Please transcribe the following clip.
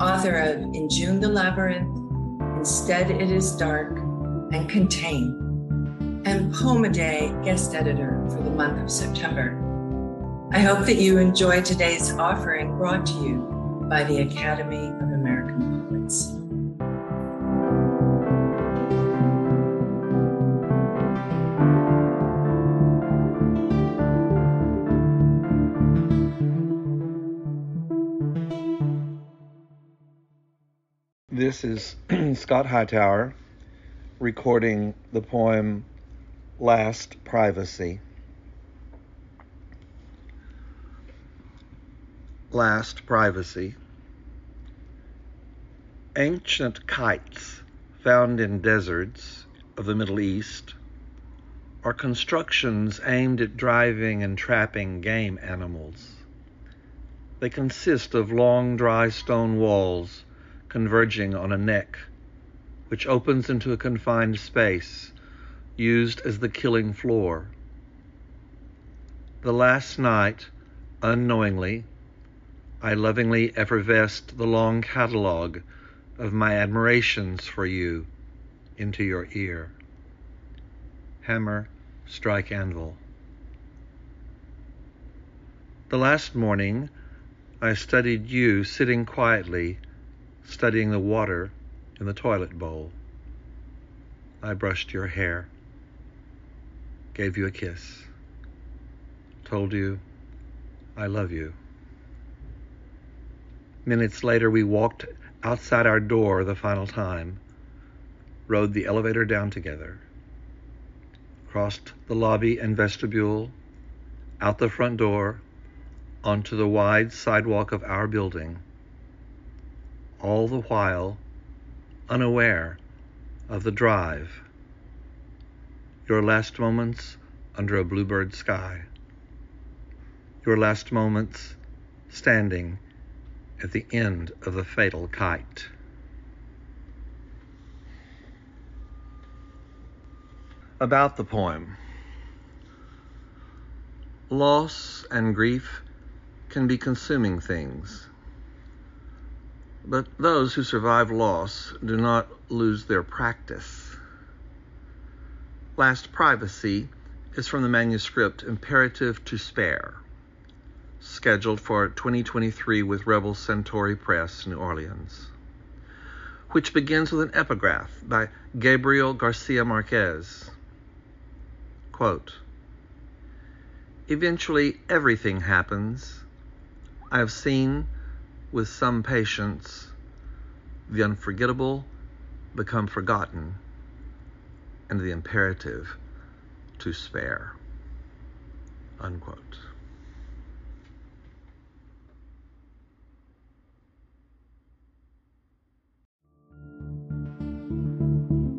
author of In June the Labyrinth, Instead It Is Dark, and Contain, and Poemaday guest editor for the month of September. I hope that you enjoy today's offering brought to you by the Academy of American Poets. This is Scott Hightower recording the poem Last Privacy. Last Privacy. Ancient kites found in deserts of the Middle East are constructions aimed at driving and trapping game animals. They consist of long, dry stone walls converging on a neck, which opens into a confined space used as the killing floor. The last night, unknowingly, I lovingly effervesced the long catalogue of my admirations for you into your ear. Hammer, strike anvil. The last morning, I studied you sitting quietly studying the water in the toilet bowl. I brushed your hair, gave you a kiss, told you I love you. Minutes later, we walked outside our door the final time, rode the elevator down together, crossed the lobby and vestibule, out the front door, onto the wide sidewalk of our building all the while unaware of the drive, your last moments under a bluebird sky, your last moments standing at the end of the fatal kite. About the poem. Loss and grief can be consuming things. But those who survive loss do not lose their practice. Last Privacy is from the manuscript Imperative to Spare, scheduled for 2023 with Rebel Satori Press, New Orleans, which begins with an epigraph by Gabriel Garcia Marquez. Quote, Eventually, everything happens. I have seen with some patients, the unforgettable become forgotten and the imperative to spare. Unquote.